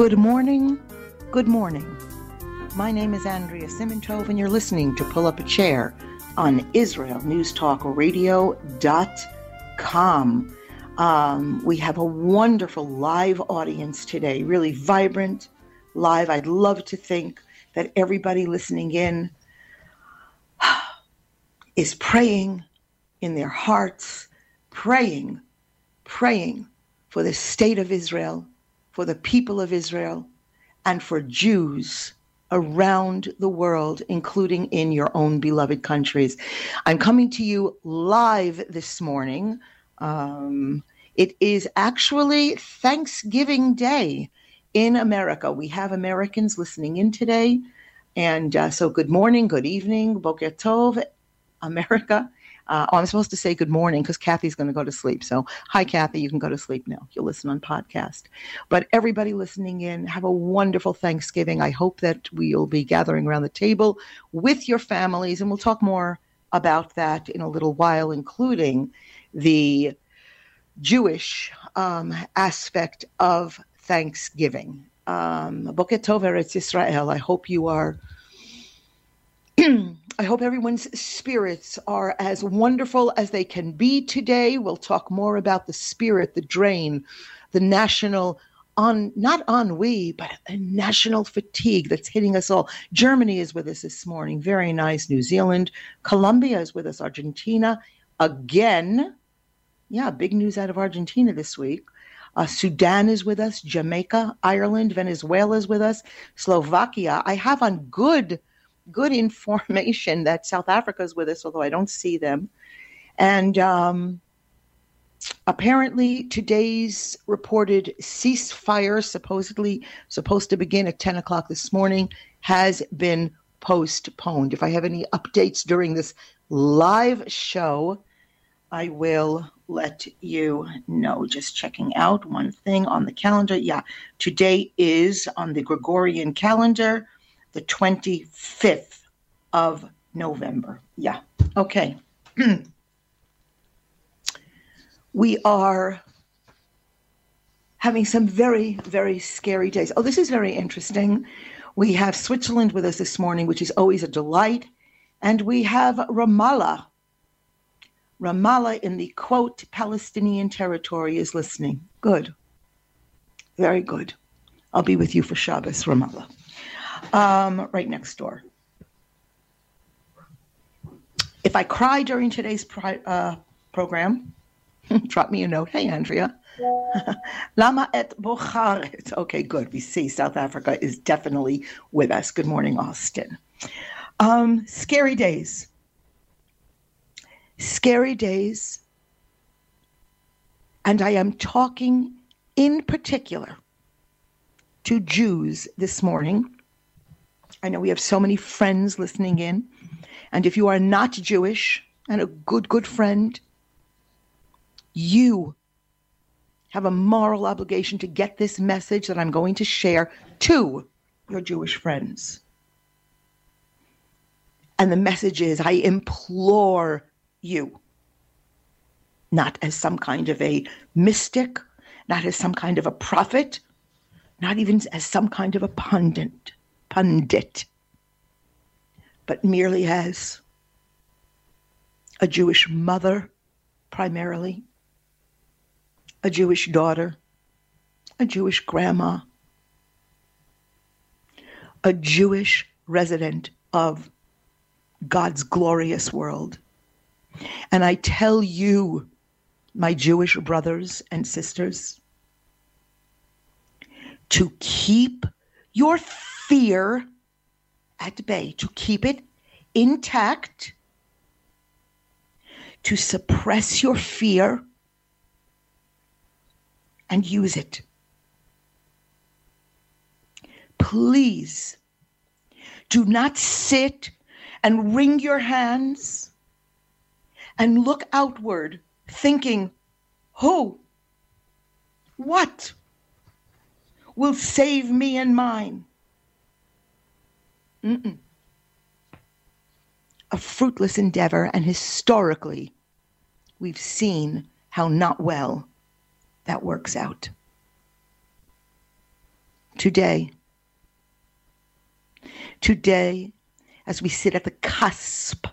Good morning. Good morning. My name is Andrea Simantov, and you're listening to Pull Up a Chair on IsraelNewsTalkRadio.com. Um, we have a wonderful live audience today, really vibrant, live. I'd love to think that everybody listening in is praying in their hearts, praying, praying for the state of Israel, for the people of Israel, and for Jews around the world, including in your own beloved countries. I'm coming to you live this morning. Um, it is actually Thanksgiving Day in America. We have Americans listening in today. And uh, so, good morning, good evening, Boker Tov, America. Uh, oh, I'm supposed to say good morning because Kathy's going to go to sleep. So, hi, Kathy. You can go to sleep now. You'll listen on podcast. But everybody listening in, have a wonderful Thanksgiving. I hope that we'll be gathering around the table with your families, and we'll talk more about that in a little while, including the Jewish um, aspect of Thanksgiving. Um, Boker Tov Israel. I hope you are I hope everyone's spirits are as wonderful as they can be today. We'll talk more about the spirit, the drain, the national on not ennui, but a national fatigue that's hitting us all. Germany is with us this morning. Very nice. New Zealand. Colombia is with us. Argentina again. Yeah, big news out of Argentina this week. Uh, Sudan is with us. Jamaica, Ireland, Venezuela is with us. Slovakia. I have on good good information that South Africa is with us, although I don't see them. And um, apparently, today's reported ceasefire, supposedly supposed to begin at 10 o'clock this morning, has been postponed. If I have any updates during this live show, I will let you know. Just checking out one thing on the calendar. Yeah, today is on the Gregorian calendar the 25th of November. Yeah. Okay. we are having some very, very scary days. Oh, this is very interesting. We have Switzerland with us this morning, which is always a delight. And we have Ramallah. Ramallah in the quote Palestinian territory is listening. Good. Very good. I'll be with you for Shabbos, Ramallah um, right next door. If I cry during today's pri- uh, program, drop me a note. Hey, Andrea. Lama et bocharet. Okay, good. We see South Africa is definitely with us. Good morning, Austin. Um, scary days. Scary days. And I am talking in particular to Jews this morning I know we have so many friends listening in. And if you are not Jewish and a good, good friend, you have a moral obligation to get this message that I'm going to share to your Jewish friends. And the message is I implore you, not as some kind of a mystic, not as some kind of a prophet, not even as some kind of a pundit pundit, but merely as a Jewish mother, primarily, a Jewish daughter, a Jewish grandma, a Jewish resident of God's glorious world. And I tell you, my Jewish brothers and sisters, to keep your fear at bay, to keep it intact, to suppress your fear and use it. Please do not sit and wring your hands and look outward thinking, who, what will save me and mine? Mm-mm. A fruitless endeavor, and historically, we've seen how not well that works out. today. Today, as we sit at the cusp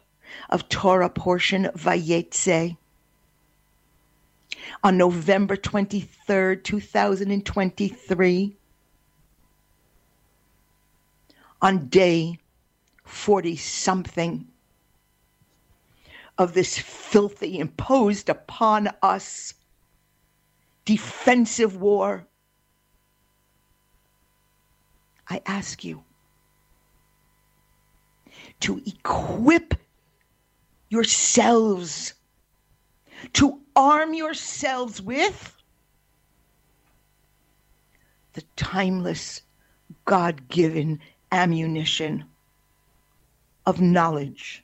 of Torah portion Vayetze, on November 23rd, 2023, on day 40 something of this filthy imposed upon us defensive war. I ask you to equip yourselves, to arm yourselves with the timeless, God given ammunition of knowledge.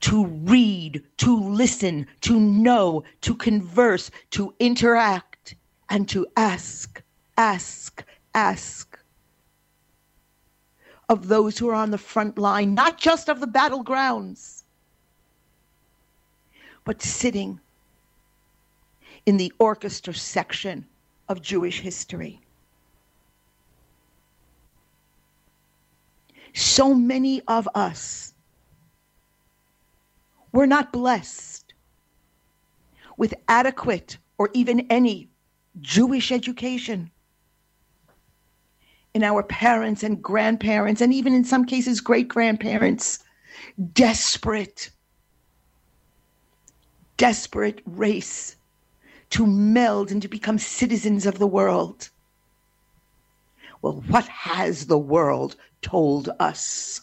To read, to listen, to know, to converse, to interact, and to ask, ask, ask of those who are on the front line, not just of the battlegrounds, but sitting in the orchestra section of Jewish history. So many of us were not blessed with adequate or even any Jewish education. In our parents and grandparents, and even in some cases, great grandparents, desperate, desperate race to meld and to become citizens of the world. Well, what has the world told us?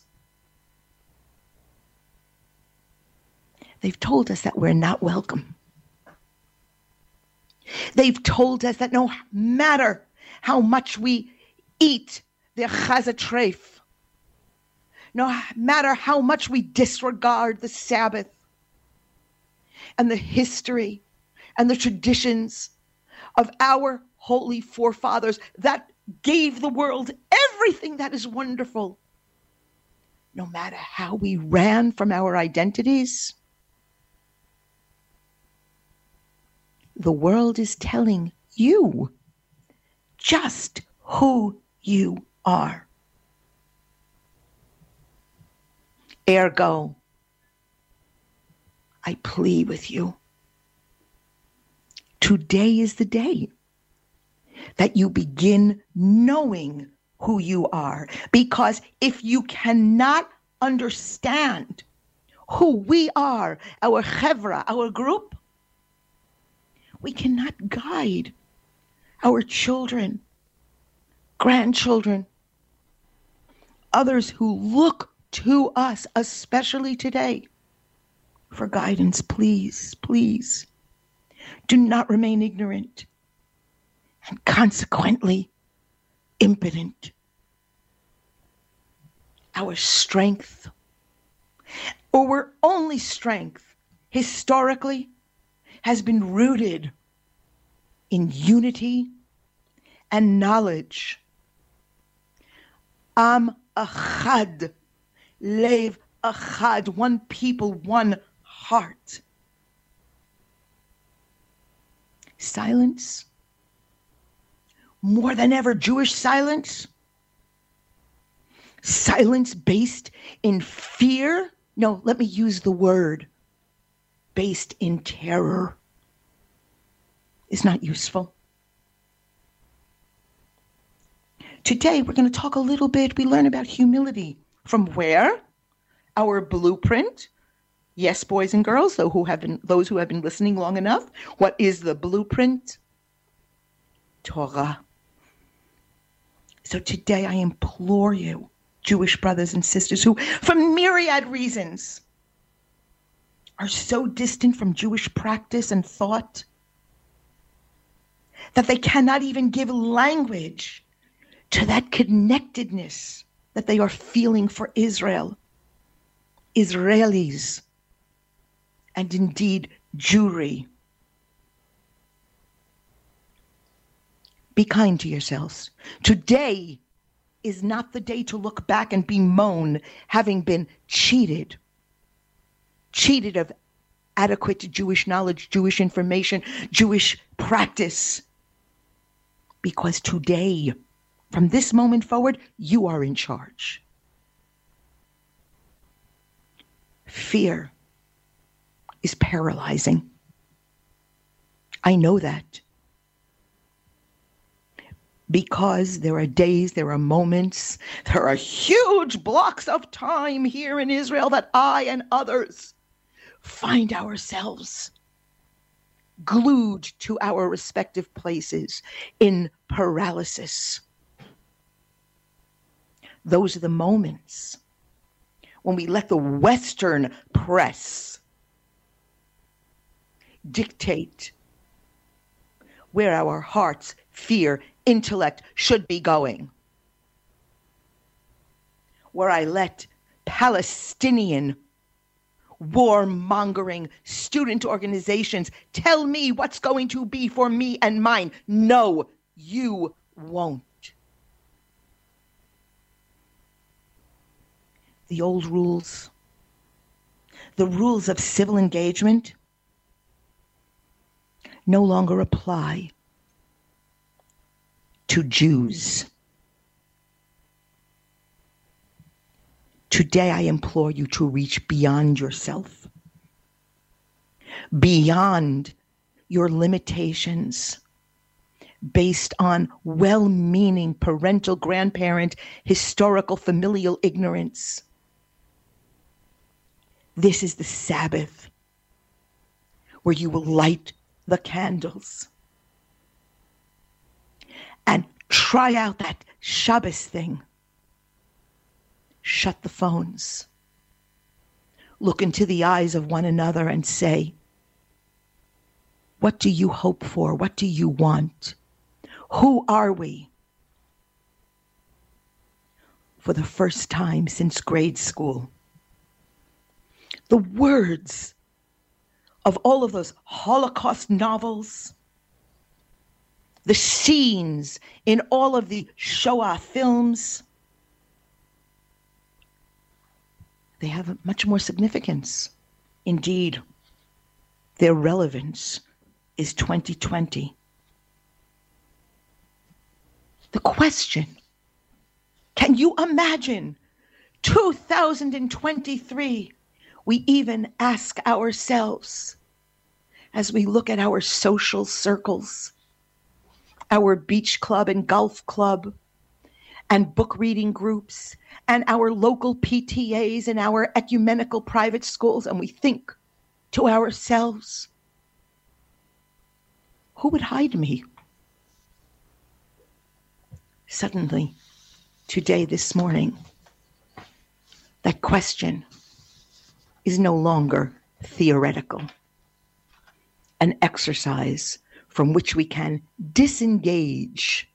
They've told us that we're not welcome. They've told us that no matter how much we eat the chazatreif, no matter how much we disregard the Sabbath and the history and the traditions of our holy forefathers that gave the world everything that is wonderful. No matter how we ran from our identities, the world is telling you just who you are. Ergo, I plead with you. Today is the day that you begin knowing who you are. Because if you cannot understand who we are, our chevra, our group, we cannot guide our children, grandchildren, others who look to us, especially today, for guidance. Please, please, do not remain ignorant and consequently impotent. Our strength, or our only strength, historically, has been rooted in unity and knowledge. Am achad, lev achad, one people, one heart. Silence more than ever Jewish silence? Silence based in fear? No, let me use the word based in terror is not useful. Today, we're going to talk a little bit, we learn about humility. From where? Our blueprint. Yes, boys and girls, so who have been those who have been listening long enough. What is the blueprint? Torah. So today I implore you, Jewish brothers and sisters who, for myriad reasons, are so distant from Jewish practice and thought that they cannot even give language to that connectedness that they are feeling for Israel, Israelis, and indeed Jewry. Be kind to yourselves. Today is not the day to look back and bemoan having been cheated. Cheated of adequate Jewish knowledge, Jewish information, Jewish practice. Because today, from this moment forward, you are in charge. Fear is paralyzing. I know that. Because there are days, there are moments, there are huge blocks of time here in Israel that I and others find ourselves glued to our respective places in paralysis. Those are the moments when we let the Western press dictate where our hearts, fear, intellect should be going. Where I let Palestinian warmongering student organizations tell me what's going to be for me and mine. No, you won't. The old rules, the rules of civil engagement, no longer apply to Jews. Today, I implore you to reach beyond yourself, beyond your limitations, based on well meaning parental, grandparent, historical, familial ignorance. This is the Sabbath where you will light the candles and try out that Shabbos thing shut the phones, look into the eyes of one another and say, What do you hope for? What do you want? Who are we? For the first time since grade school, the words of all of those Holocaust novels, the scenes in all of the Shoah films, they have much more significance. Indeed, their relevance is 2020. The question can you imagine 2023? We even ask ourselves as we look at our social circles, our beach club and golf club, and book reading groups and our local PTAs and our ecumenical private schools, and we think to ourselves, who would hide me? Suddenly, today, this morning, that question is no longer theoretical, an exercise from which we can disengage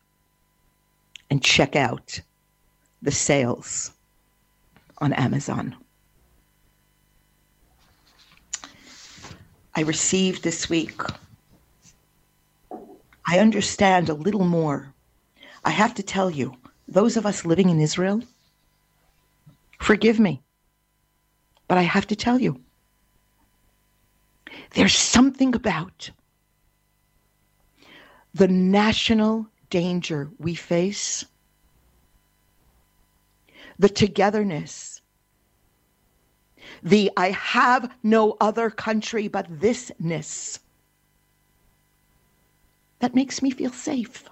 and check out the sales on Amazon. I received this week. I understand a little more. I have to tell you, those of us living in Israel, forgive me, but I have to tell you, there's something about the national danger we face, the togetherness, the I have no other country but thisness, that makes me feel safe.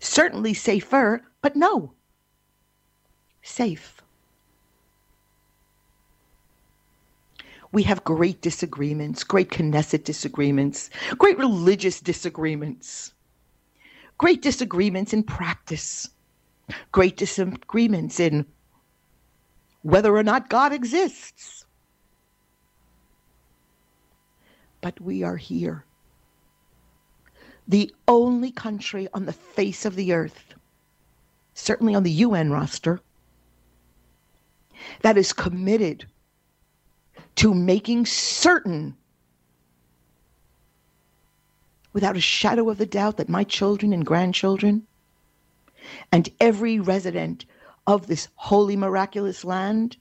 Certainly safer, but no, safe. We have great disagreements, great Knesset disagreements, great religious disagreements great disagreements in practice, great disagreements in whether or not God exists. But we are here. The only country on the face of the earth, certainly on the UN roster, that is committed to making certain without a shadow of a doubt that my children and grandchildren and every resident of this holy, miraculous land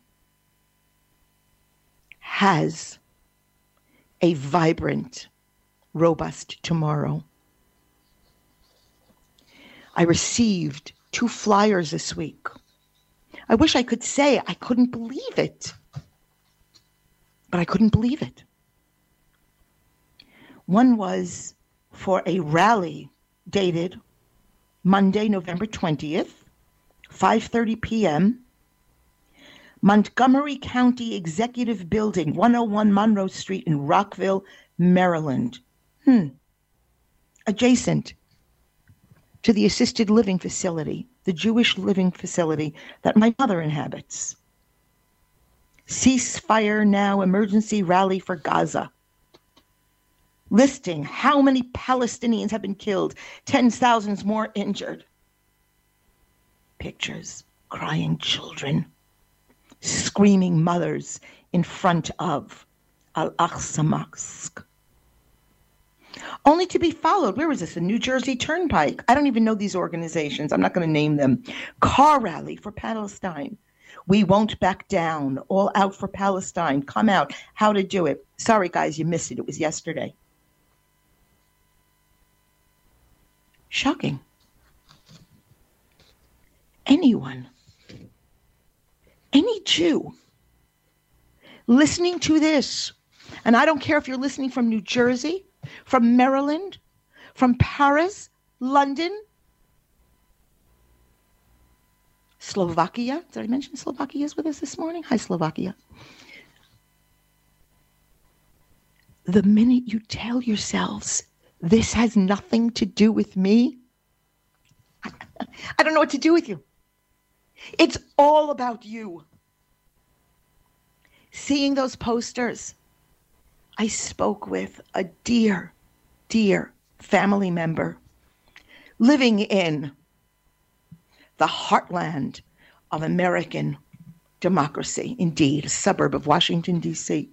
has a vibrant, robust tomorrow. I received two flyers this week. I wish I could say I couldn't believe it, but I couldn't believe it. One was for a rally dated Monday, November 20th, 5:30 p.m. Montgomery County Executive Building, 101 Monroe Street in Rockville, Maryland. Hmm. Adjacent to the assisted living facility, the Jewish living facility that my mother inhabits. Ceasefire now emergency rally for Gaza. Listing how many Palestinians have been killed, tens thousands more injured. Pictures, crying children, screaming mothers in front of Al Aqsa Mosque only to be followed. Where was this? The New Jersey Turnpike. I don't even know these organizations. I'm not going to name them. Car rally for Palestine. We won't back down. All out for Palestine. Come out. How to do it. Sorry, guys, you missed it. It was yesterday. Shocking. Anyone, any Jew listening to this, and I don't care if you're listening from New Jersey, from Maryland, from Paris, London, Slovakia. Did I mention Slovakia is with us this morning? Hi, Slovakia. The minute you tell yourselves, this has nothing to do with me, I don't know what to do with you. It's all about you. Seeing those posters, I spoke with a dear, dear family member living in the heartland of American democracy, indeed, a suburb of Washington, D.C.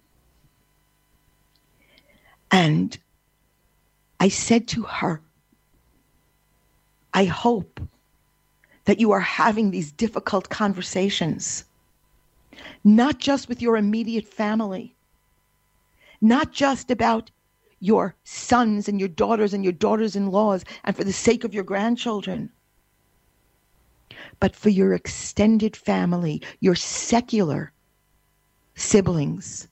And I said to her, I hope that you are having these difficult conversations, not just with your immediate family, not just about your sons and your daughters and your daughters in laws and for the sake of your grandchildren, but for your extended family, your secular siblings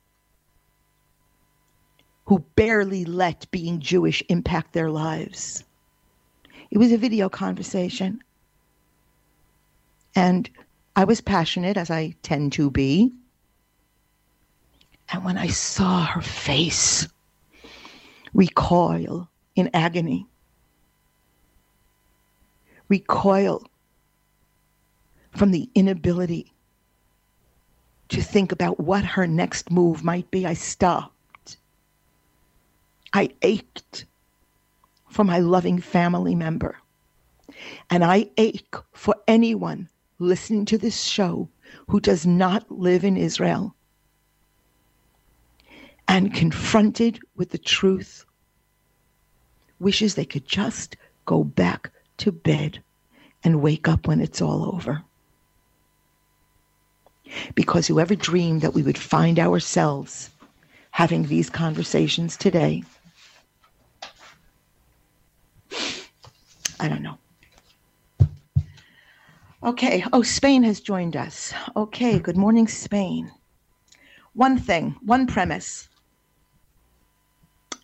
who barely let being Jewish impact their lives. It was a video conversation. And I was passionate, as I tend to be. And when I saw her face recoil in agony, recoil from the inability to think about what her next move might be, I stopped. I ached for my loving family member. And I ache for anyone listening to this show who does not live in Israel and confronted with the truth, wishes they could just go back to bed and wake up when it's all over. Because whoever dreamed that we would find ourselves having these conversations today, I don't know. Okay. Oh, Spain has joined us. Okay. Good morning, Spain. One thing, one premise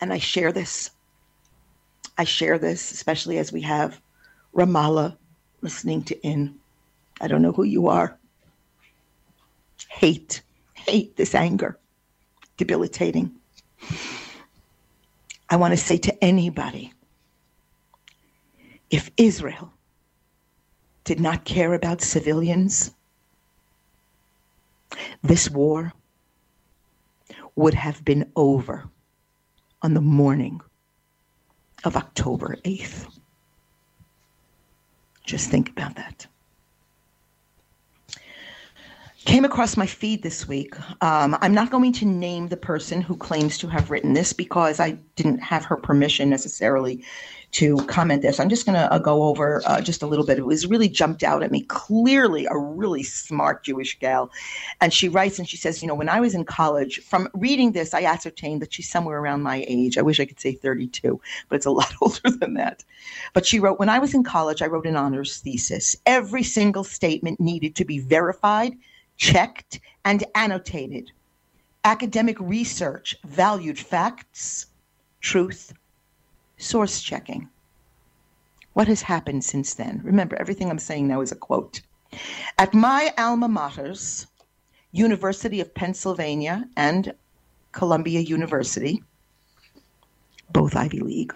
and I share this. I share this, especially as we have Ramallah listening to In. I don't know who you are. Hate, hate this anger, debilitating. I want to say to anybody if Israel did not care about civilians, this war would have been over on the morning of October 8th. Just think about that. Came across my feed this week. Um, I'm not going to name the person who claims to have written this because I didn't have her permission necessarily to comment this. I'm just going to uh, go over uh, just a little bit. It was really jumped out at me. Clearly, a really smart Jewish gal. And she writes and she says, You know, when I was in college, from reading this, I ascertained that she's somewhere around my age. I wish I could say 32, but it's a lot older than that. But she wrote, When I was in college, I wrote an honors thesis. Every single statement needed to be verified checked, and annotated. Academic research valued facts, truth, source checking. What has happened since then? Remember, everything I'm saying now is a quote. At my alma maters, University of Pennsylvania and Columbia University, both Ivy League,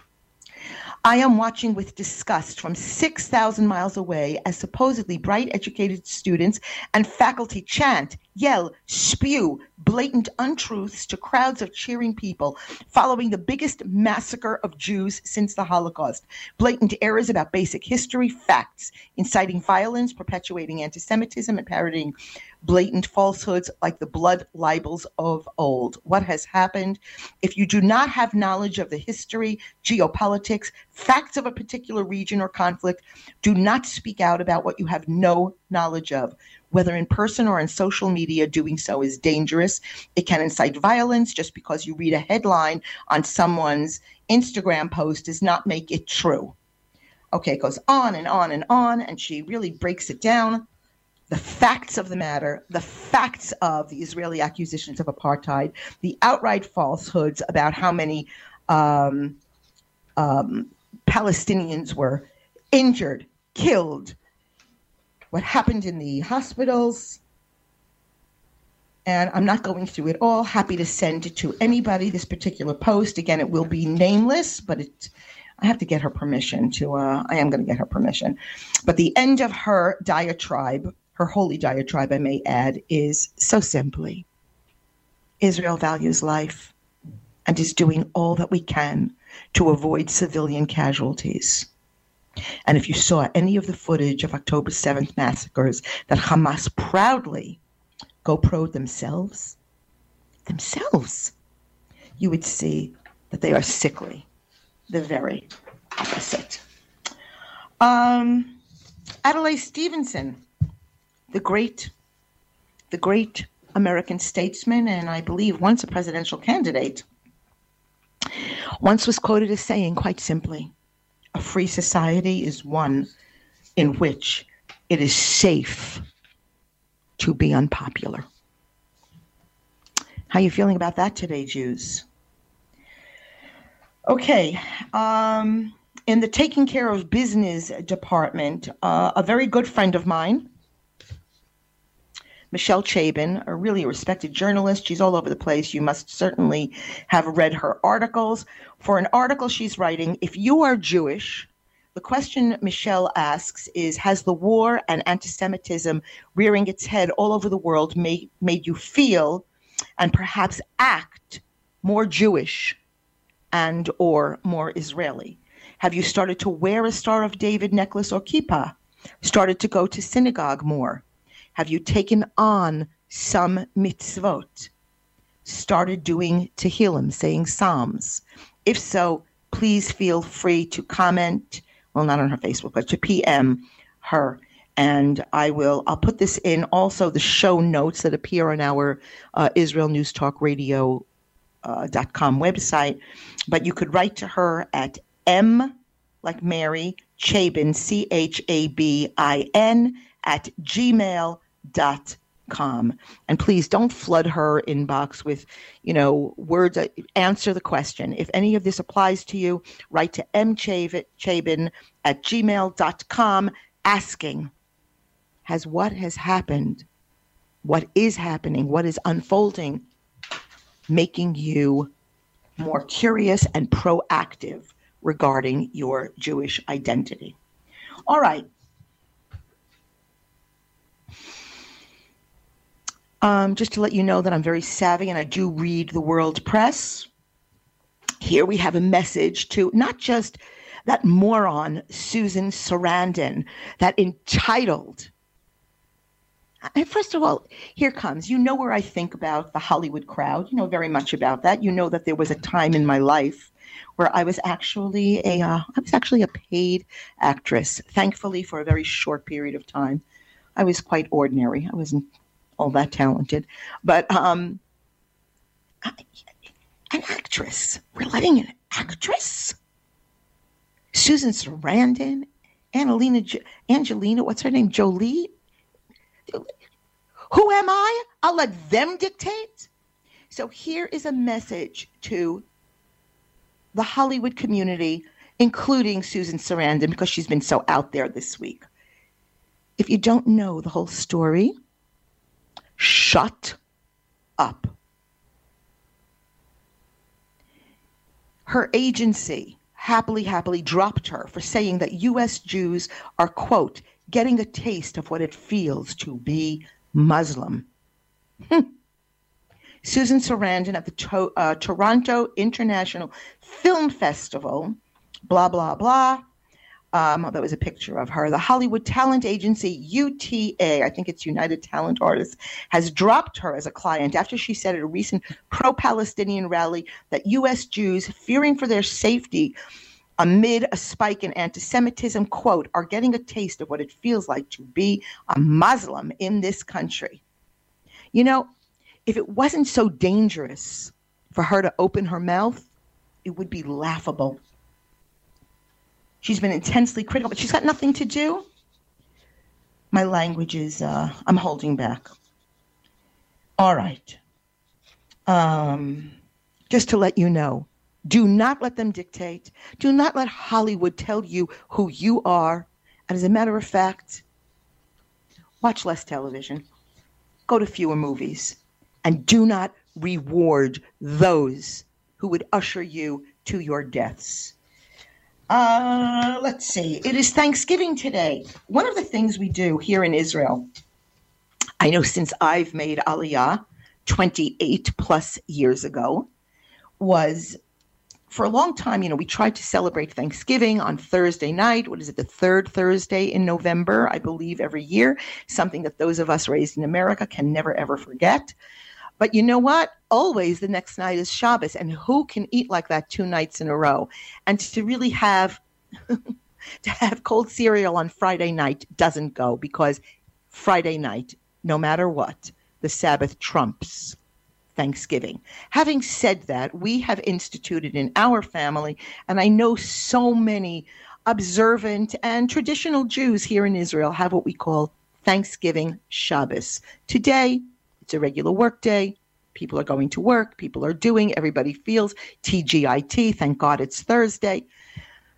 I am watching with disgust from 6,000 miles away as supposedly bright, educated students and faculty chant, yell, spew blatant untruths to crowds of cheering people following the biggest massacre of Jews since the Holocaust. Blatant errors about basic history, facts, inciting violence, perpetuating anti Semitism, and parodying blatant falsehoods like the blood libels of old. What has happened? If you do not have knowledge of the history, geopolitics, facts of a particular region or conflict, do not speak out about what you have no knowledge of. Whether in person or in social media, doing so is dangerous. It can incite violence just because you read a headline on someone's Instagram post does not make it true. Okay, it goes on and on and on, and she really breaks it down the facts of the matter, the facts of the Israeli accusations of apartheid, the outright falsehoods about how many um, um, Palestinians were injured, killed, what happened in the hospitals. And I'm not going through it all. Happy to send it to anybody this particular post. Again, it will be nameless, but it, I have to get her permission to, uh, I am going to get her permission. But the end of her diatribe her holy diatribe, I may add, is so simply Israel values life and is doing all that we can to avoid civilian casualties. And if you saw any of the footage of October 7th massacres that Hamas proudly GoPro themselves, themselves, you would see that they are sickly, the very opposite. Um, Adlai Stevenson the great, the great American statesman, and I believe once a presidential candidate, once was quoted as saying quite simply, a free society is one in which it is safe to be unpopular. How are you feeling about that today, Jews? Okay, um, in the taking care of business department, uh, a very good friend of mine, Michelle Chabin, a really respected journalist. She's all over the place. You must certainly have read her articles. For an article she's writing, if you are Jewish, the question Michelle asks is Has the war and anti Semitism rearing its head all over the world made, made you feel and perhaps act more Jewish and or more Israeli? Have you started to wear a Star of David necklace or kippah? Started to go to synagogue more? Have you taken on some mitzvot? Started doing Tehillim, saying Psalms? If so, please feel free to comment. Well, not on her Facebook, but to PM her. And I will, I'll put this in also the show notes that appear on our uh, Israel News Talk Radio uh, .com website. But you could write to her at M, like Mary, Chabin, C H A B I N, at gmail.com. And please don't flood her inbox with, you know, words. Answer the question. If any of this applies to you, write to mchabin at gmail.com asking, has what has happened, what is happening, what is unfolding, making you more curious and proactive regarding your Jewish identity? All right. Um, just to let you know that I'm very savvy and I do read the world press. Here we have a message to not just that moron, Susan Sarandon, that entitled, first of all, here comes. You know where I think about the Hollywood crowd. You know very much about that. You know that there was a time in my life where I was actually a uh, I was actually a paid actress. Thankfully, for a very short period of time, I was quite ordinary. I wasn't all that talented, but um, an actress. We're letting an actress. Susan Sarandon, Annalena, Angelina, what's her name? Jolie. Who am I? I'll let them dictate. So here is a message to the Hollywood community, including Susan Sarandon, because she's been so out there this week. If you don't know the whole story, shut up. Her agency happily, happily dropped her for saying that U.S. Jews are, quote, getting a taste of what it feels to be Muslim. Hmm. Susan Sarandon at the to- uh, Toronto International Film Festival, blah, blah, blah. Um, that was a picture of her. The Hollywood talent agency UTA, I think it's United Talent Artists, has dropped her as a client after she said at a recent pro Palestinian rally that U.S. Jews, fearing for their safety amid a spike in anti Semitism, quote, are getting a taste of what it feels like to be a Muslim in this country. You know, if it wasn't so dangerous for her to open her mouth, it would be laughable. She's been intensely critical, but she's got nothing to do. My language is, uh, I'm holding back. All right. Um, just to let you know, do not let them dictate. Do not let Hollywood tell you who you are. And as a matter of fact, watch less television, go to fewer movies, and do not reward those who would usher you to your deaths. Uh, let's see. It is Thanksgiving today. One of the things we do here in Israel, I know since I've made Aliyah 28 plus years ago, was for a long time, you know, we tried to celebrate Thanksgiving on Thursday night. What is it, the third Thursday in November, I believe, every year? Something that those of us raised in America can never, ever forget. But you know what? Always the next night is Shabbos, and who can eat like that two nights in a row? And to really have to have cold cereal on Friday night doesn't go because Friday night, no matter what, the Sabbath trumps Thanksgiving. Having said that, we have instituted in our family, and I know so many observant and traditional Jews here in Israel have what we call Thanksgiving Shabbos. Today, it's a regular work day. People are going to work. People are doing. Everybody feels TGIT. Thank God it's Thursday.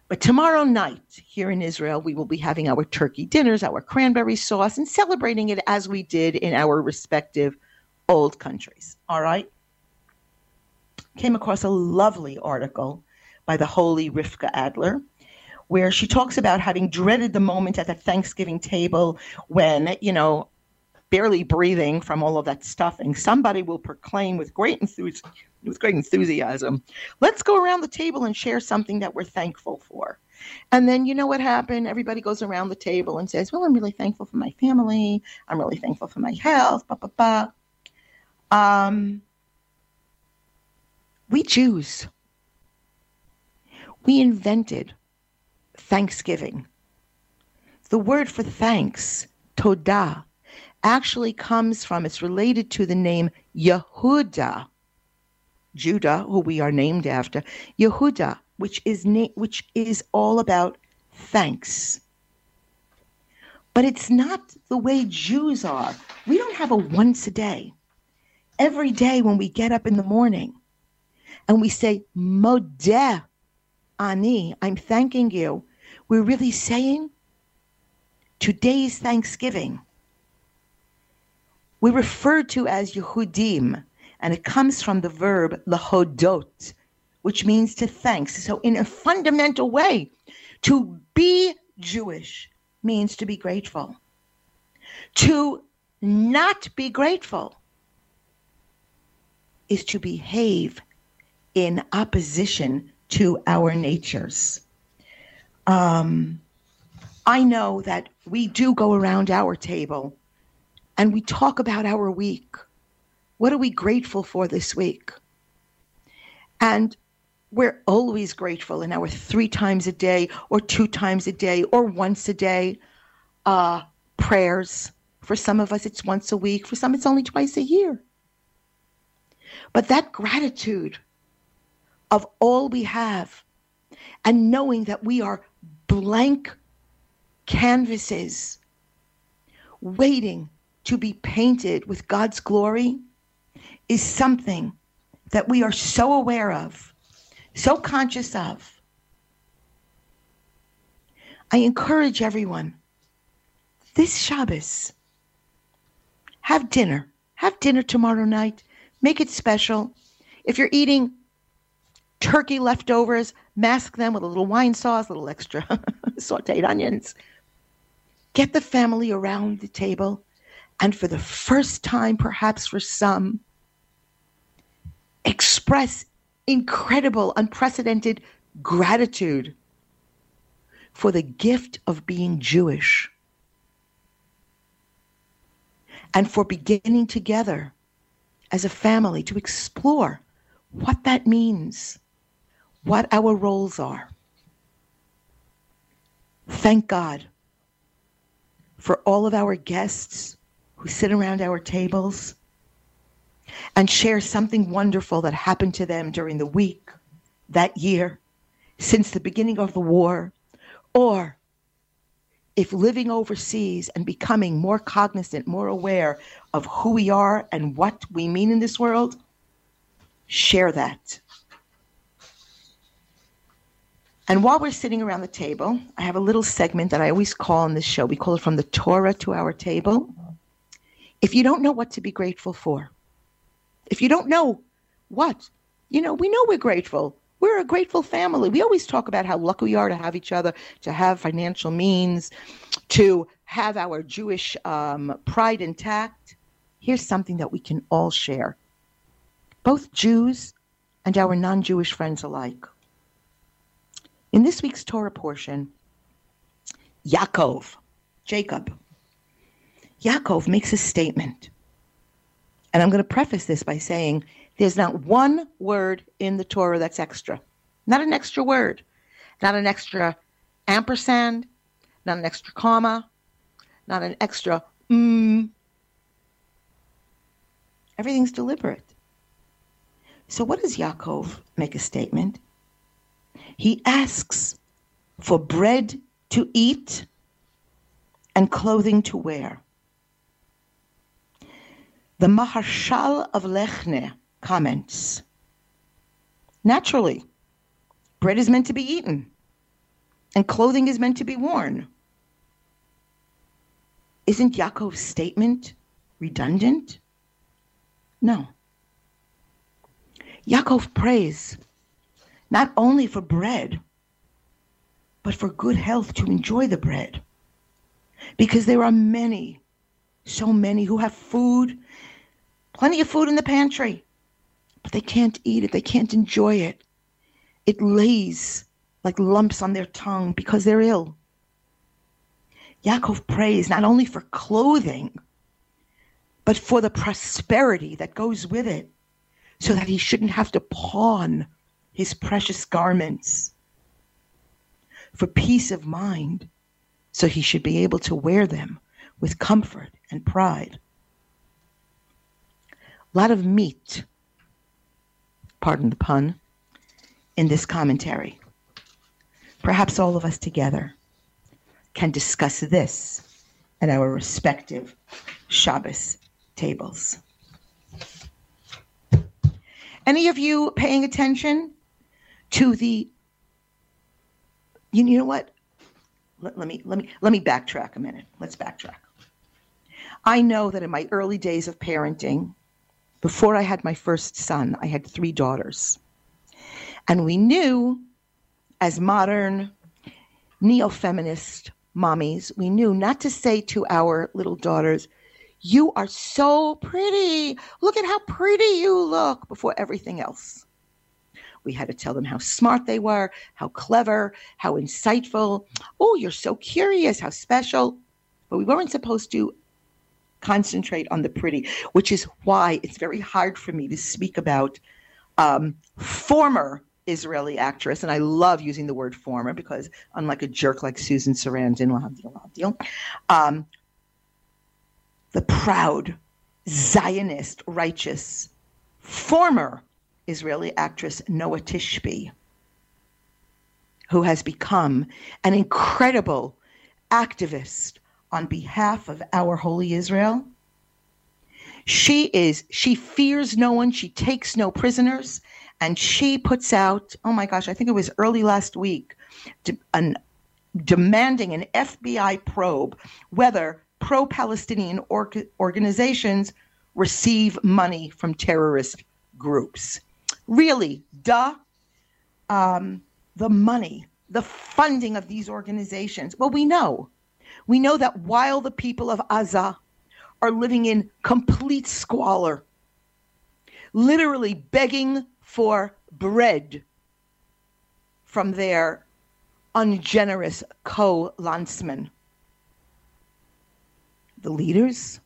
But tomorrow night here in Israel, we will be having our turkey dinners, our cranberry sauce, and celebrating it as we did in our respective old countries. All right? Came across a lovely article by the holy Rivka Adler where she talks about having dreaded the moment at the Thanksgiving table when, you know, barely breathing from all of that stuffing, somebody will proclaim with great enthusiasm, with great enthusiasm, let's go around the table and share something that we're thankful for. And then you know what happened? Everybody goes around the table and says, Well, I'm really thankful for my family. I'm really thankful for my health. Um, we Jews, we invented Thanksgiving. The word for thanks, todah, actually comes from, it's related to the name Yehuda, Judah, who we are named after, Yehuda, which is na- which is all about thanks. But it's not the way Jews are. We don't have a once a day. Every day when we get up in the morning and we say, Modeh Ani, I'm thanking you, we're really saying, today's Thanksgiving we refer to as Yehudim, and it comes from the verb lahodot, which means to thanks. So, in a fundamental way, to be Jewish means to be grateful. To not be grateful is to behave in opposition to our natures. Um, I know that we do go around our table and we talk about our week. What are we grateful for this week? And we're always grateful in our three times a day, or two times a day, or once a day uh, prayers. For some of us, it's once a week. For some, it's only twice a year. But that gratitude of all we have and knowing that we are blank canvases waiting to be painted with God's glory is something that we are so aware of, so conscious of. I encourage everyone this Shabbos, have dinner. Have dinner tomorrow night. Make it special. If you're eating turkey leftovers, mask them with a little wine sauce, a little extra sauteed onions. Get the family around the table, and for the first time, perhaps for some, express incredible, unprecedented gratitude for the gift of being Jewish and for beginning together as a family to explore what that means, what our roles are. Thank God for all of our guests who sit around our tables and share something wonderful that happened to them during the week, that year, since the beginning of the war, or if living overseas and becoming more cognizant, more aware of who we are and what we mean in this world, share that. And while we're sitting around the table, I have a little segment that I always call on this show. We call it From the Torah to Our Table. If you don't know what to be grateful for, if you don't know what, you know, we know we're grateful. We're a grateful family. We always talk about how lucky we are to have each other, to have financial means, to have our Jewish um, pride intact. Here's something that we can all share, both Jews and our non Jewish friends alike. In this week's Torah portion, Yaakov, Jacob, Yaakov makes a statement. And I'm going to preface this by saying there's not one word in the Torah that's extra. Not an extra word. Not an extra ampersand. Not an extra comma. Not an extra mm. Everything's deliberate. So, what does Yaakov make a statement? He asks for bread to eat and clothing to wear. The Maharshal of Lechne comments. Naturally, bread is meant to be eaten and clothing is meant to be worn. Isn't Yaakov's statement redundant? No. Yaakov prays not only for bread, but for good health to enjoy the bread. Because there are many, so many who have food, plenty of food in the pantry, but they can't eat it, they can't enjoy it. It lays like lumps on their tongue because they're ill. Yaakov prays not only for clothing, but for the prosperity that goes with it, so that he shouldn't have to pawn his precious garments for peace of mind, so he should be able to wear them with comfort and pride. A lot of meat pardon the pun, in this commentary. Perhaps all of us together can discuss this at our respective Shabbos tables. Any of you paying attention to the you, you know what? Let, let me let me let me backtrack a minute. Let's backtrack. I know that in my early days of parenting, before I had my first son, I had three daughters. And we knew, as modern neo feminist mommies, we knew not to say to our little daughters, You are so pretty. Look at how pretty you look before everything else. We had to tell them how smart they were, how clever, how insightful. Oh, you're so curious, how special. But we weren't supposed to concentrate on the pretty, which is why it's very hard for me to speak about um, former Israeli actress, and I love using the word former because, unlike a jerk like Susan Sarandon, um, the proud, Zionist, righteous, former Israeli actress Noa Tishby, who has become an incredible activist on behalf of our holy Israel. She is, she fears no one, she takes no prisoners, and she puts out, oh my gosh, I think it was early last week, an, demanding an FBI probe whether pro Palestinian or- organizations receive money from terrorist groups. Really, duh. Um, the money, the funding of these organizations. Well, we know. We know that while the people of Gaza are living in complete squalor, literally begging for bread from their ungenerous co landsmen the leaders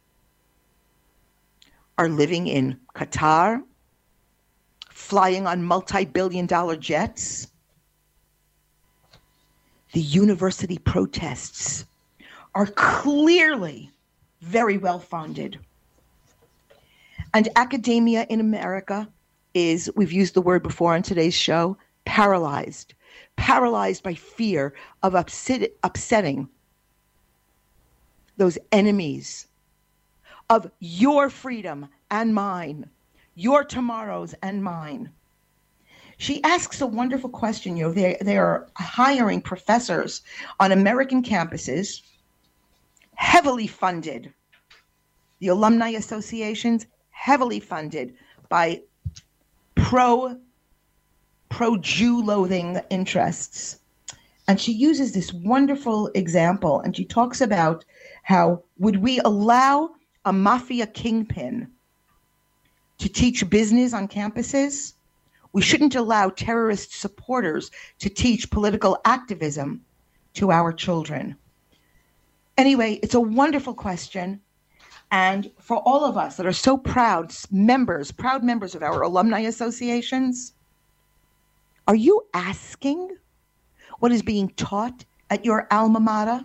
are living in Qatar, flying on multi billion dollar jets. The university protests are clearly very well funded. And academia in America is, we've used the word before on today's show, paralyzed. Paralyzed by fear of upset, upsetting those enemies of your freedom and mine, your tomorrows and mine. She asks a wonderful question. You know, they, they are hiring professors on American campuses, heavily funded. The alumni associations, heavily funded by pro pro Jew loathing interests. And she uses this wonderful example and she talks about how would we allow a mafia kingpin to teach business on campuses? We shouldn't allow terrorist supporters to teach political activism to our children. Anyway, it's a wonderful question. And for all of us that are so proud members, proud members of our alumni associations, are you asking what is being taught at your alma mater?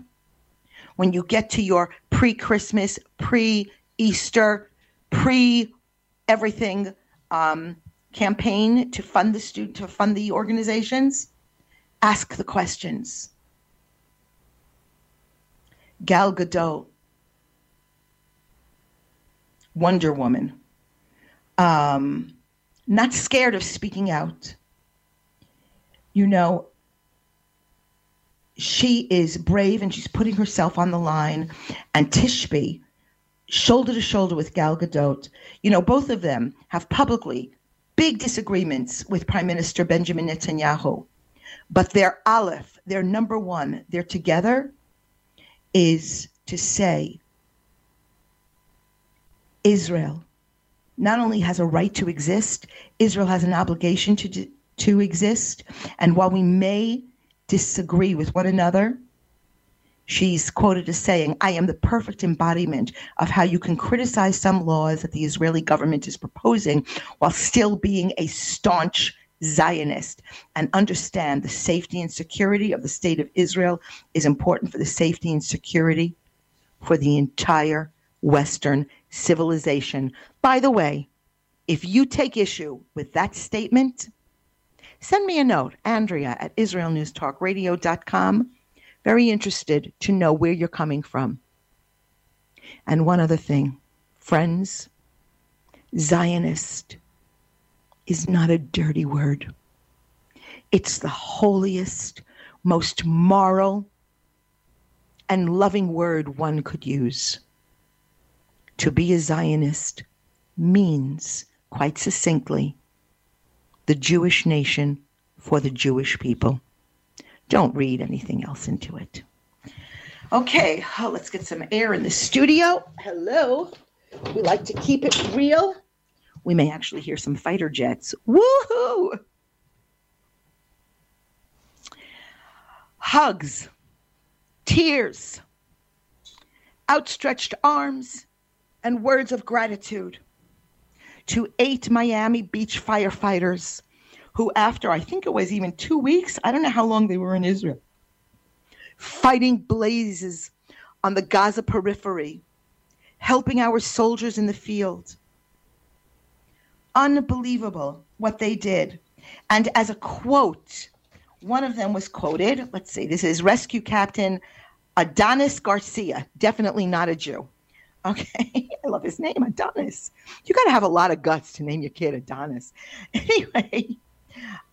when you get to your pre Christmas, pre Easter, pre everything um, campaign to fund the student to fund the organizations, ask the questions. Gal Gadot, Wonder Woman, um, not scared of speaking out. You know, she is brave and she's putting herself on the line. And Tishby, shoulder to shoulder with Gal Gadot, you know, both of them have publicly big disagreements with Prime Minister Benjamin Netanyahu. But their Aleph, they're number one, they're together is to say Israel not only has a right to exist, Israel has an obligation to, to exist. And while we may disagree with one another. She's quoted as saying, I am the perfect embodiment of how you can criticize some laws that the Israeli government is proposing while still being a staunch Zionist and understand the safety and security of the state of Israel is important for the safety and security for the entire Western civilization. By the way, if you take issue with that statement, send me a note, Andrea at IsraelNewsTalkRadio.com. Very interested to know where you're coming from. And one other thing, friends, Zionist is not a dirty word. It's the holiest, most moral, and loving word one could use. To be a Zionist means, quite succinctly, the Jewish nation for the Jewish people. Don't read anything else into it. Okay, oh, let's get some air in the studio. Hello. We like to keep it real. We may actually hear some fighter jets. Woohoo! Hugs, tears, outstretched arms, and words of gratitude to eight Miami Beach firefighters who, after I think it was even two weeks, I don't know how long they were in Israel, fighting blazes on the Gaza periphery, helping our soldiers in the field. Unbelievable what they did. And as a quote, one of them was quoted. Let's see, this is Rescue Captain Adonis Garcia, definitely not a Jew. Okay, I love his name, Adonis. You got to have a lot of guts to name your kid Adonis. Anyway,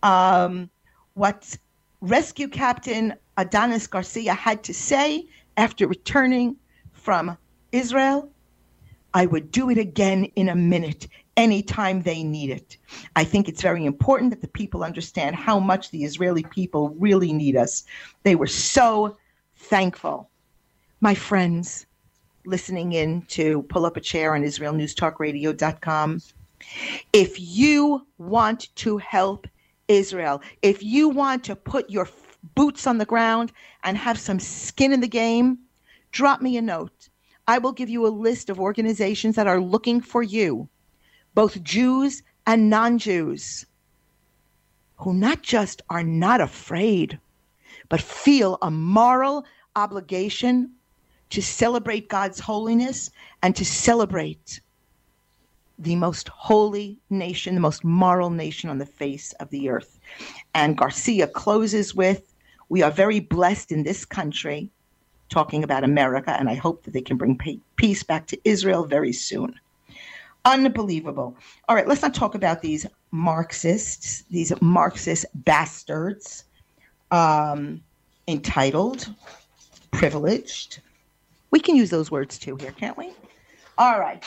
um, what Rescue Captain Adonis Garcia had to say after returning from Israel I would do it again in a minute, anytime they need it. I think it's very important that the people understand how much the Israeli people really need us. They were so thankful. My friends, listening in to Pull Up a Chair on IsraelNewsTalkRadio.com, if you want to help Israel, if you want to put your boots on the ground and have some skin in the game, drop me a note. I will give you a list of organizations that are looking for you, both Jews and non Jews, who not just are not afraid, but feel a moral obligation to celebrate God's holiness and to celebrate the most holy nation, the most moral nation on the face of the earth. And Garcia closes with We are very blessed in this country talking about America, and I hope that they can bring peace back to Israel very soon. Unbelievable. All right, let's not talk about these Marxists, these Marxist bastards, um, entitled, privileged. We can use those words too here, can't we? All right.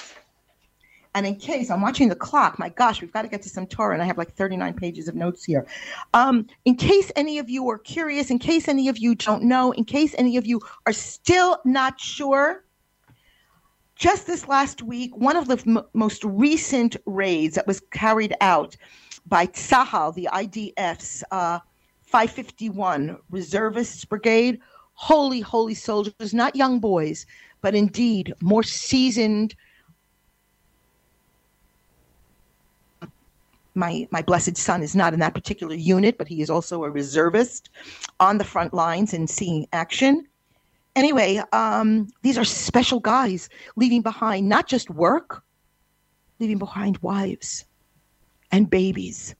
And in case I'm watching the clock, my gosh, we've got to get to some Torah, and I have like 39 pages of notes here. Um, in case any of you are curious, in case any of you don't know, in case any of you are still not sure, just this last week, one of the m- most recent raids that was carried out by Tzahal, the IDF's uh, 551 Reservists Brigade, holy, holy soldiers, not young boys, but indeed more seasoned my my blessed son is not in that particular unit, but he is also a reservist on the front lines and seeing action. Anyway, um, these are special guys leaving behind not just work, leaving behind wives and babies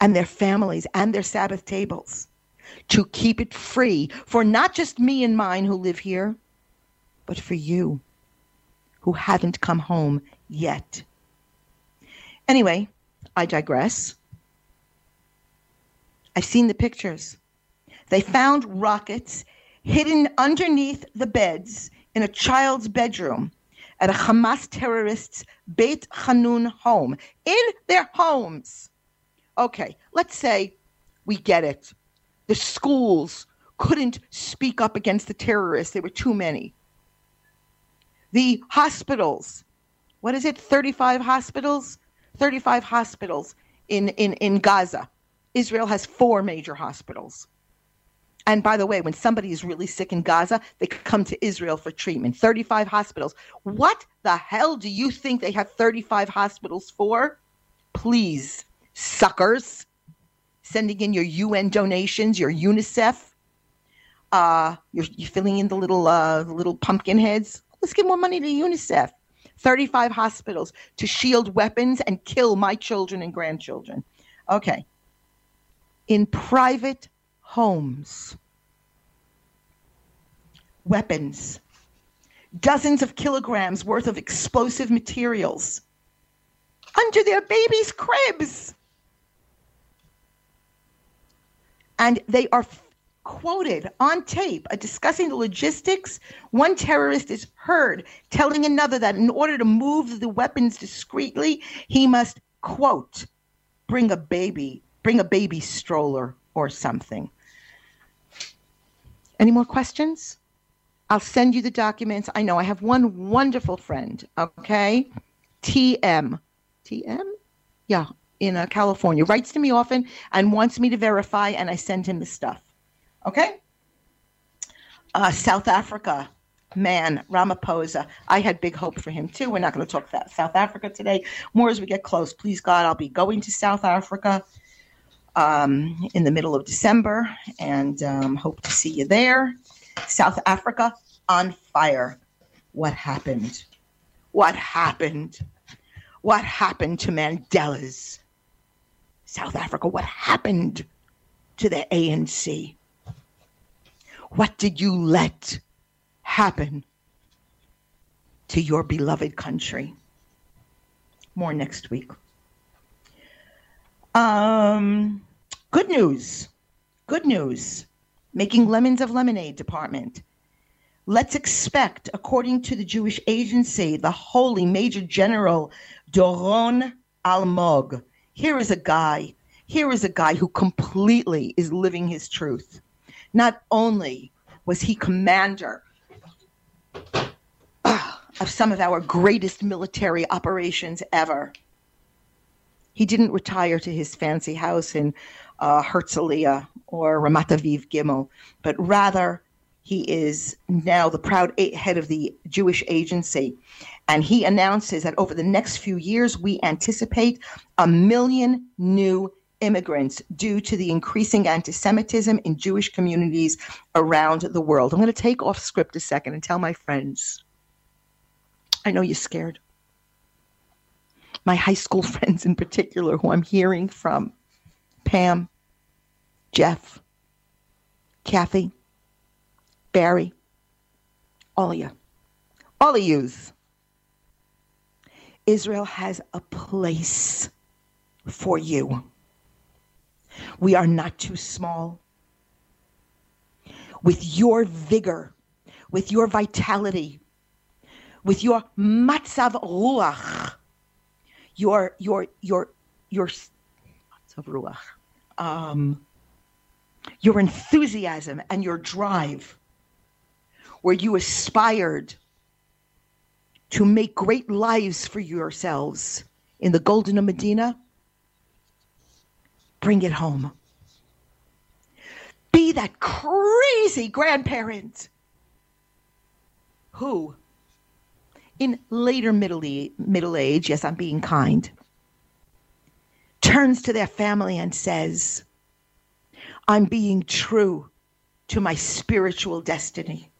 and their families and their Sabbath tables to keep it free for not just me and mine who live here, but for you who haven't come home yet. Anyway, I digress. I've seen the pictures. They found rockets hidden underneath the beds in a child's bedroom at a Hamas terrorist's Beit Hanun home, in their homes. Okay, let's say we get it. The schools couldn't speak up against the terrorists, there were too many. The hospitals, what is it, 35 hospitals? 35 hospitals in, in, in Gaza. Israel has four major hospitals. And by the way, when somebody is really sick in Gaza, they come to Israel for treatment. 35 hospitals. What the hell do you think they have 35 hospitals for? Please, suckers, sending in your UN donations, your UNICEF. Uh, you're, you're filling in the little uh, little pumpkin heads. Let's give more money to UNICEF. 35 hospitals to shield weapons and kill my children and grandchildren. Okay. In private homes, weapons, dozens of kilograms worth of explosive materials under their babies' cribs. And they are quoted on tape discussing the logistics. One terrorist is heard telling another that in order to move the weapons discreetly, he must, quote, bring a baby, bring a baby stroller or something. Any more questions? I'll send you the documents. I know I have one wonderful friend, okay? TM. TM? Yeah, in uh, California. Writes to me often and wants me to verify, and I send him the stuff. Okay? Uh, South Africa. man, Ramaphosa. I had big hope for him too. We're not going to talk about South Africa today. More as we get close. Please God, I'll be going to South Africa um, in the middle of December and um, hope to see you there. South Africa on fire. What happened? What happened? What happened to Mandela's South Africa? What happened to the ANC? What did you let happen to your beloved country? More next week. Um, good news. Good news. Making lemons of lemonade department. Let's expect, according to the Jewish agency, the holy Major General Doron Almog. Here is a guy. Here is a guy who completely is living his truth. Not only was he commander of some of our greatest military operations ever, he didn't retire to his fancy house in uh, Herzliya or Ramat Aviv Gimel, but rather he is now the proud head of the Jewish Agency. And he announces that over the next few years, we anticipate a million new immigrants due to the increasing anti Semitism in Jewish communities around the world. I'm going to take off script a second and tell my friends I know you're scared. My high school friends, in particular, who I'm hearing from Pam, Jeff, Kathy, Barry, all of you, all of yous. Israel has a place for you. We are not too small. With your vigor, with your vitality, with your matzav ruach, your your your your ruach, um, your enthusiasm and your drive, where you aspired to make great lives for yourselves in the Golden of Medina bring it home. Be that crazy grandparent who, in later middle, e- middle age, yes, I'm being kind, turns to their family and says, I'm being true to my spiritual destiny.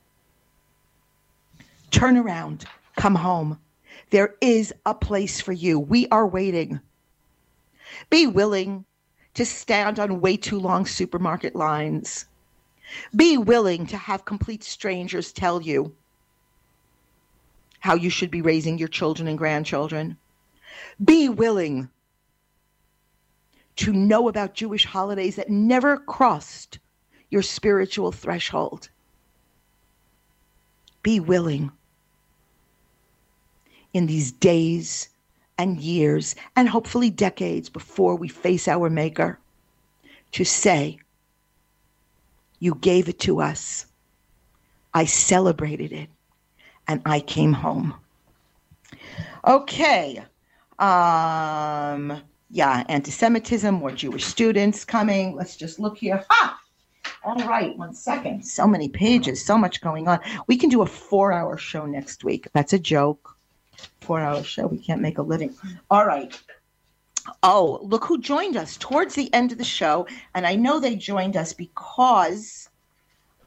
Turn around, come home. There is a place for you. We are waiting. Be willing to stand on way too long supermarket lines. Be willing to have complete strangers tell you how you should be raising your children and grandchildren. Be willing to know about Jewish holidays that never crossed your spiritual threshold. Be willing in these days and years and hopefully decades before we face our Maker to say, You gave it to us. I celebrated it and I came home. Okay. Um, yeah, anti Semitism, more Jewish students coming. Let's just look here. Ha! All right, one second. So many pages, so much going on. We can do a four hour show next week. That's a joke four hour show. We can't make a living. All right. Oh, look who joined us towards the end of the show. And I know they joined us because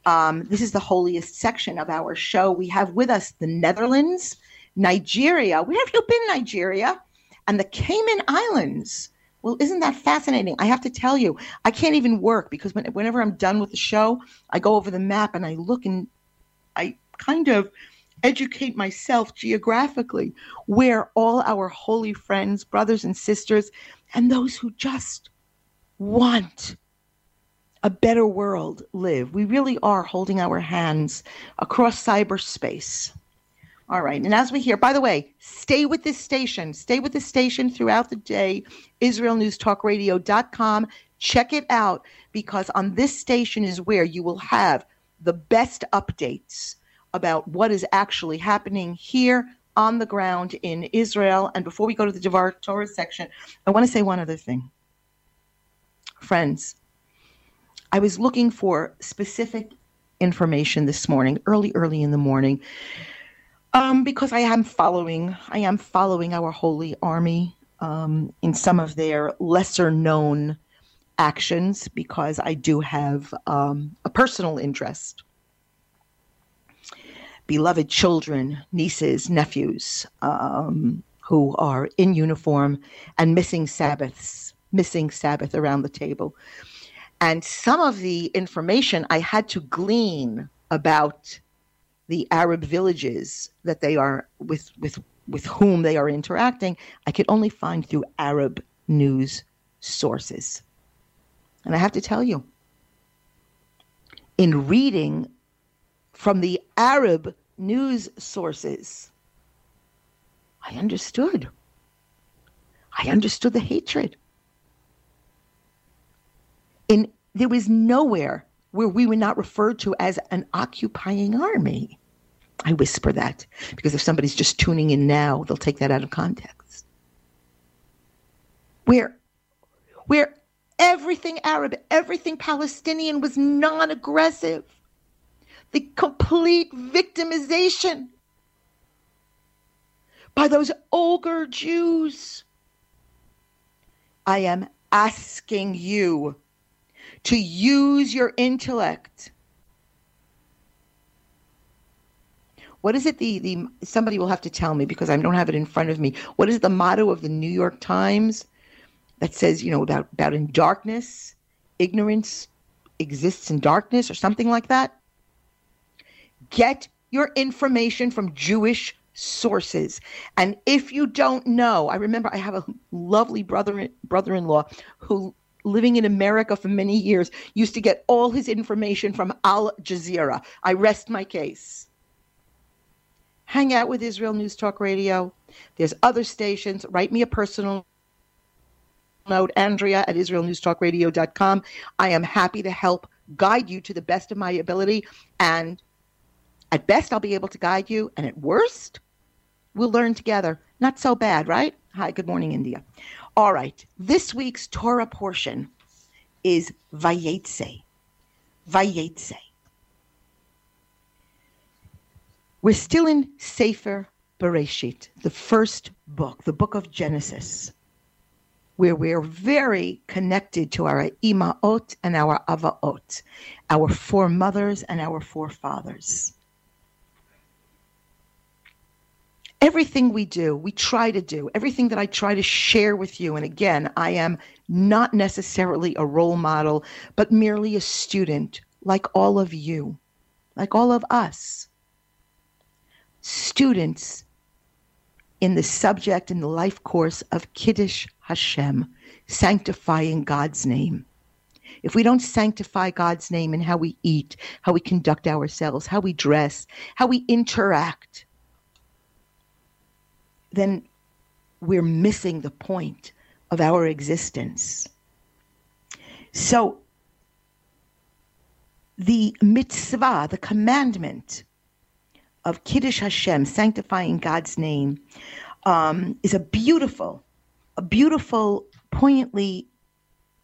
um, this is the holiest section of our show. We have with us the Netherlands, Nigeria. Where have you been, Nigeria? And the Cayman Islands. Well, isn't that fascinating? I have to tell you, I can't even work because when, whenever I'm done with the show, I go over the map and I look and I kind of educate myself geographically where all our holy friends, brothers and sisters, and those who just want a better world live. We really are holding our hands across cyberspace. All right. And as we hear, by the way, stay with this station. Stay with the station throughout the day. IsraelNewsTalkRadio.com. Check it out because on this station is where you will have the best updates about what is actually happening here on the ground in Israel. And before we go to the Devar Torah section, I want to say one other thing. Friends, I was looking for specific information this morning, early, early in the morning, um, because I am following, I am following our holy army um, in some of their lesser known actions because I do have um, a personal interest. Beloved children, nieces, nephews um, who are in uniform and missing Sabbaths, missing Sabbath around the table. And some of the information I had to glean about the Arab villages that they are with with with whom they are interacting, I could only find through Arab news sources. And I have to tell you, in reading from the Arab news sources, I understood. I understood the hatred. In there was nowhere where we were not referred to as an occupying army. I whisper that because if somebody's just tuning in now, they'll take that out of context. Where, where everything Arab, everything Palestinian was non aggressive. The complete victimization by those ogre Jews. I am asking you to use your intellect. What is it? The the somebody will have to tell me because I don't have it in front of me. What is the motto of the New York Times that says you know about about in darkness, ignorance exists in darkness or something like that? Get your information from Jewish sources. And if you don't know, I remember I have a lovely brother brother-in-law who living in America for many years, used to get all his information from Al Jazeera. I rest my case. Hang out with Israel News Talk Radio. There's other stations. Write me a personal note, Andrea at IsraelNewsTalkRadio.com. I am happy to help guide you to the best of my ability. And at best, I'll be able to guide you. And at worst, we'll learn together. Not so bad, right? Hi, good morning, India. All right, this week's Torah portion is Vayetze. Vayetze. We're still in Sefer Bereshit, the first book, the book of Genesis, where we're very connected to our imaot and our avaot, our foremothers and our forefathers. Everything we do, we try to do, everything that I try to share with you. And again, I am not necessarily a role model, but merely a student, like all of you, like all of us. Students in the subject, in the life course of Kiddush Hashem, sanctifying God's name. If we don't sanctify God's name in how we eat, how we conduct ourselves, how we dress, how we interact, then we're missing the point of our existence. So, the mitzvah, the commandment of Kiddush Hashem, sanctifying God's name, um, is a beautiful, a beautiful, poignantly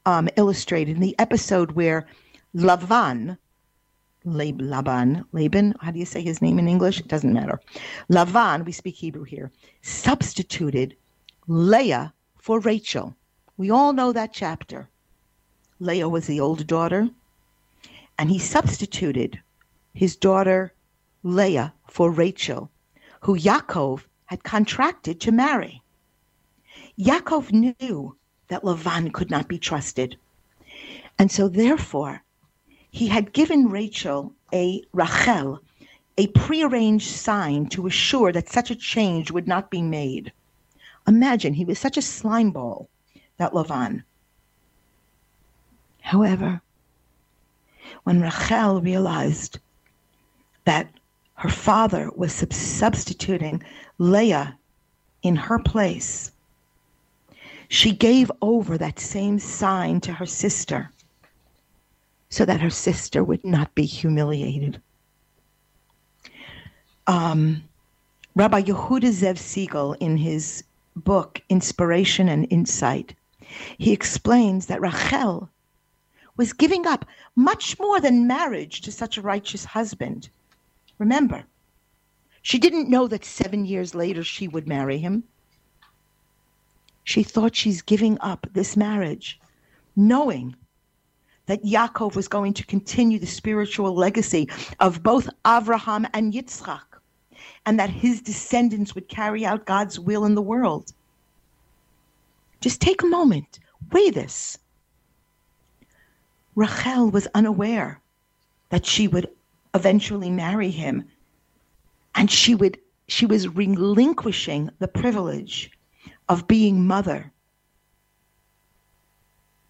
um, illustrated in the episode where Lavan, Laban, Laban, how do you say his name in English? It doesn't matter. Lavan, we speak Hebrew here, substituted Leah for Rachel. We all know that chapter. Leah was the older daughter, and he substituted his daughter Leah for Rachel, who Yaakov had contracted to marry. Yaakov knew that Lavan could not be trusted. And so, therefore, he had given Rachel a Rachel, a prearranged sign to assure that such a change would not be made. Imagine he was such a slime ball, that Lavan. However, when Rachel realized that her father was substituting Leah in her place, she gave over that same sign to her sister so that her sister would not be humiliated. Um, Rabbi Yehuda Zev Segal, in his book Inspiration and Insight, he explains that Rachel was giving up much more than marriage to such a righteous husband. Remember, she didn't know that seven years later she would marry him. She thought she's giving up this marriage, knowing that Yaakov was going to continue the spiritual legacy of both Avraham and Yitzchak, and that his descendants would carry out God's will in the world. Just take a moment, weigh this. Rachel was unaware that she would eventually marry him, and she would she was relinquishing the privilege of being mother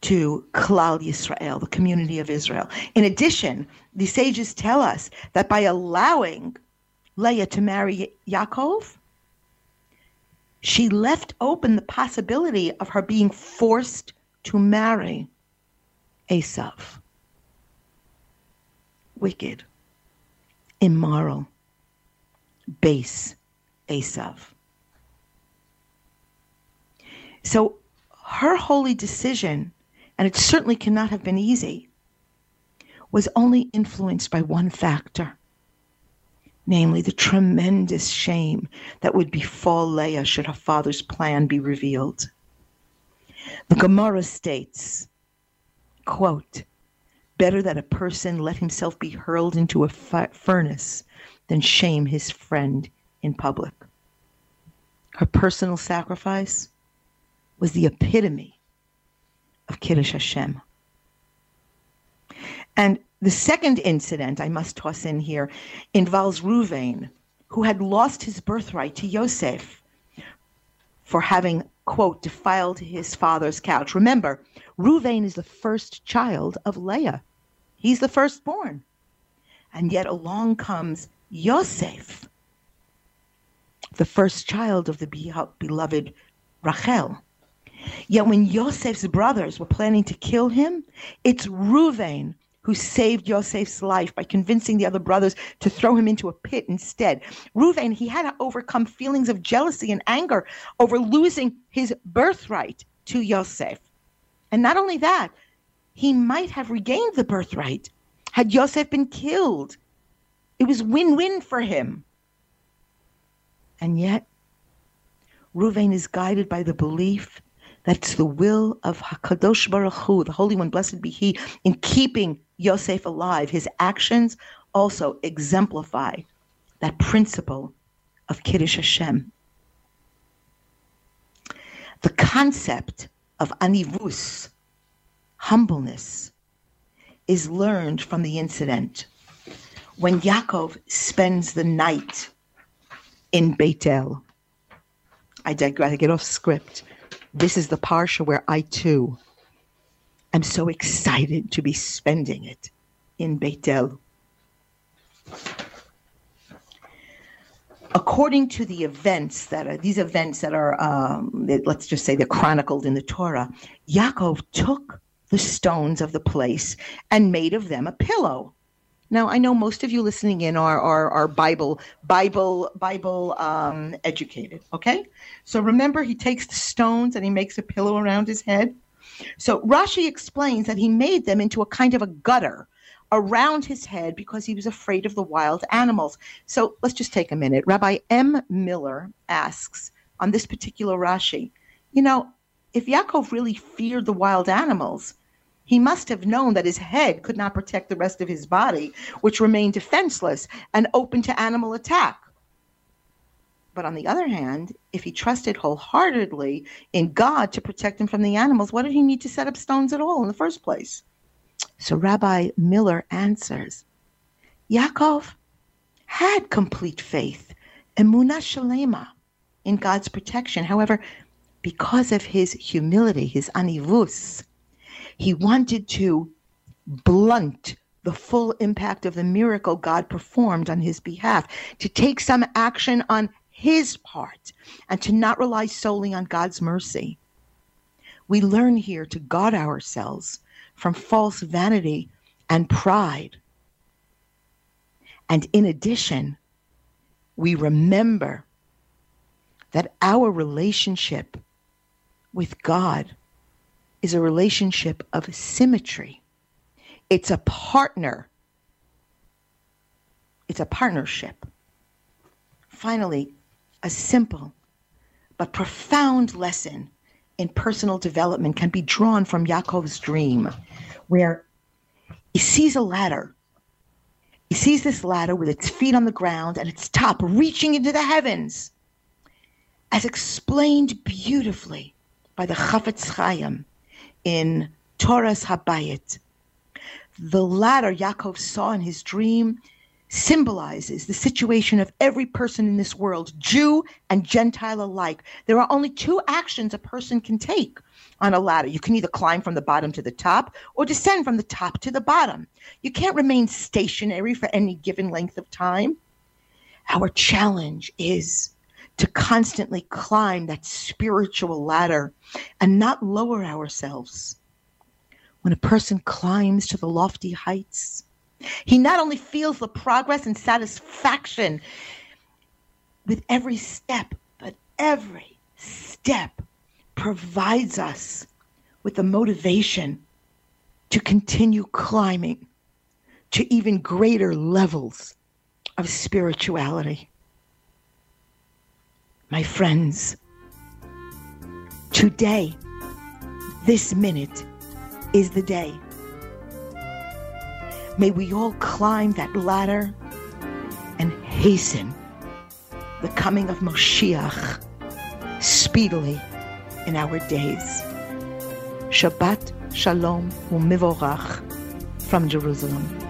to Klal Yisrael, the community of Israel. In addition, the sages tell us that by allowing Leah to marry Yaakov, she left open the possibility of her being forced to marry Esav. Wicked, immoral, base Esav. So her holy decision, and it certainly cannot have been easy, was only influenced by one factor namely the tremendous shame that would befall Leah should her father's plan be revealed. The Gemara states, quote, better that a person let himself be hurled into a furnace than shame his friend in public. Her personal sacrifice was the epitome Kiddush Hashem. And the second incident I must toss in here involves Ruvain, who had lost his birthright to Yosef for having, quote, defiled his father's couch. Remember, Ruvain is the first child of Leah. He's the firstborn. And yet along comes Yosef, the first child of the beloved Rachel. Yet when Yosef's brothers were planning to kill him, it's Ruvain who saved Yosef's life by convincing the other brothers to throw him into a pit instead. Reuven, he had to overcome feelings of jealousy and anger over losing his birthright to Yosef. And not only that, he might have regained the birthright had Yosef been killed. It was win win for him. And yet, Reuven is guided by the belief that's the will of Hakadosh Baruch Hu, the Holy One, blessed be He, in keeping Yosef alive. His actions also exemplify that principle of Kiddush Hashem. The concept of anivus, humbleness, is learned from the incident when Yaakov spends the night in Beitel. I digress, I get off script. This is the parsha where I too am so excited to be spending it in Beitel. According to the events that are these events that are, um, let's just say they're chronicled in the Torah, Yaakov took the stones of the place and made of them a pillow. Now I know most of you listening in are are, are Bible Bible Bible um, educated. Okay, so remember he takes the stones and he makes a pillow around his head. So Rashi explains that he made them into a kind of a gutter around his head because he was afraid of the wild animals. So let's just take a minute. Rabbi M. Miller asks on this particular Rashi, you know, if Yaakov really feared the wild animals, he must have known that his head could not protect the rest of his body, which remained defenseless and open to animal attack. But on the other hand, if he trusted wholeheartedly in God to protect him from the animals, what did he need to set up stones at all in the first place? So Rabbi Miller answers Yaakov had complete faith, emuna shalema, in God's protection. However, because of his humility, his anivus, he wanted to blunt the full impact of the miracle God performed on his behalf, to take some action on his part, and to not rely solely on God's mercy. We learn here to guard ourselves from false vanity and pride. And in addition, we remember that our relationship with God is a relationship of symmetry. It's a partner. It's a partnership. Finally, a simple but profound lesson in personal development can be drawn from Yaakov's dream, where he sees a ladder. He sees this ladder with its feet on the ground and its top reaching into the heavens, as explained beautifully by the Chafetz Chaim in Toras Habayit. The ladder Yaakov saw in his dream symbolizes the situation of every person in this world, Jew and Gentile alike. There are only two actions a person can take on a ladder. You can either climb from the bottom to the top or descend from the top to the bottom. You can't remain stationary for any given length of time. Our challenge is to constantly climb that spiritual ladder and not lower ourselves. When a person climbs to the lofty heights, he not only feels the progress and satisfaction with every step, but every step provides us with the motivation to continue climbing to even greater levels of spirituality. My friends, today, this minute, is the day May we all climb that ladder and hasten the coming of Moshiach speedily in our days. Shabbat Shalom Umivorach from Jerusalem.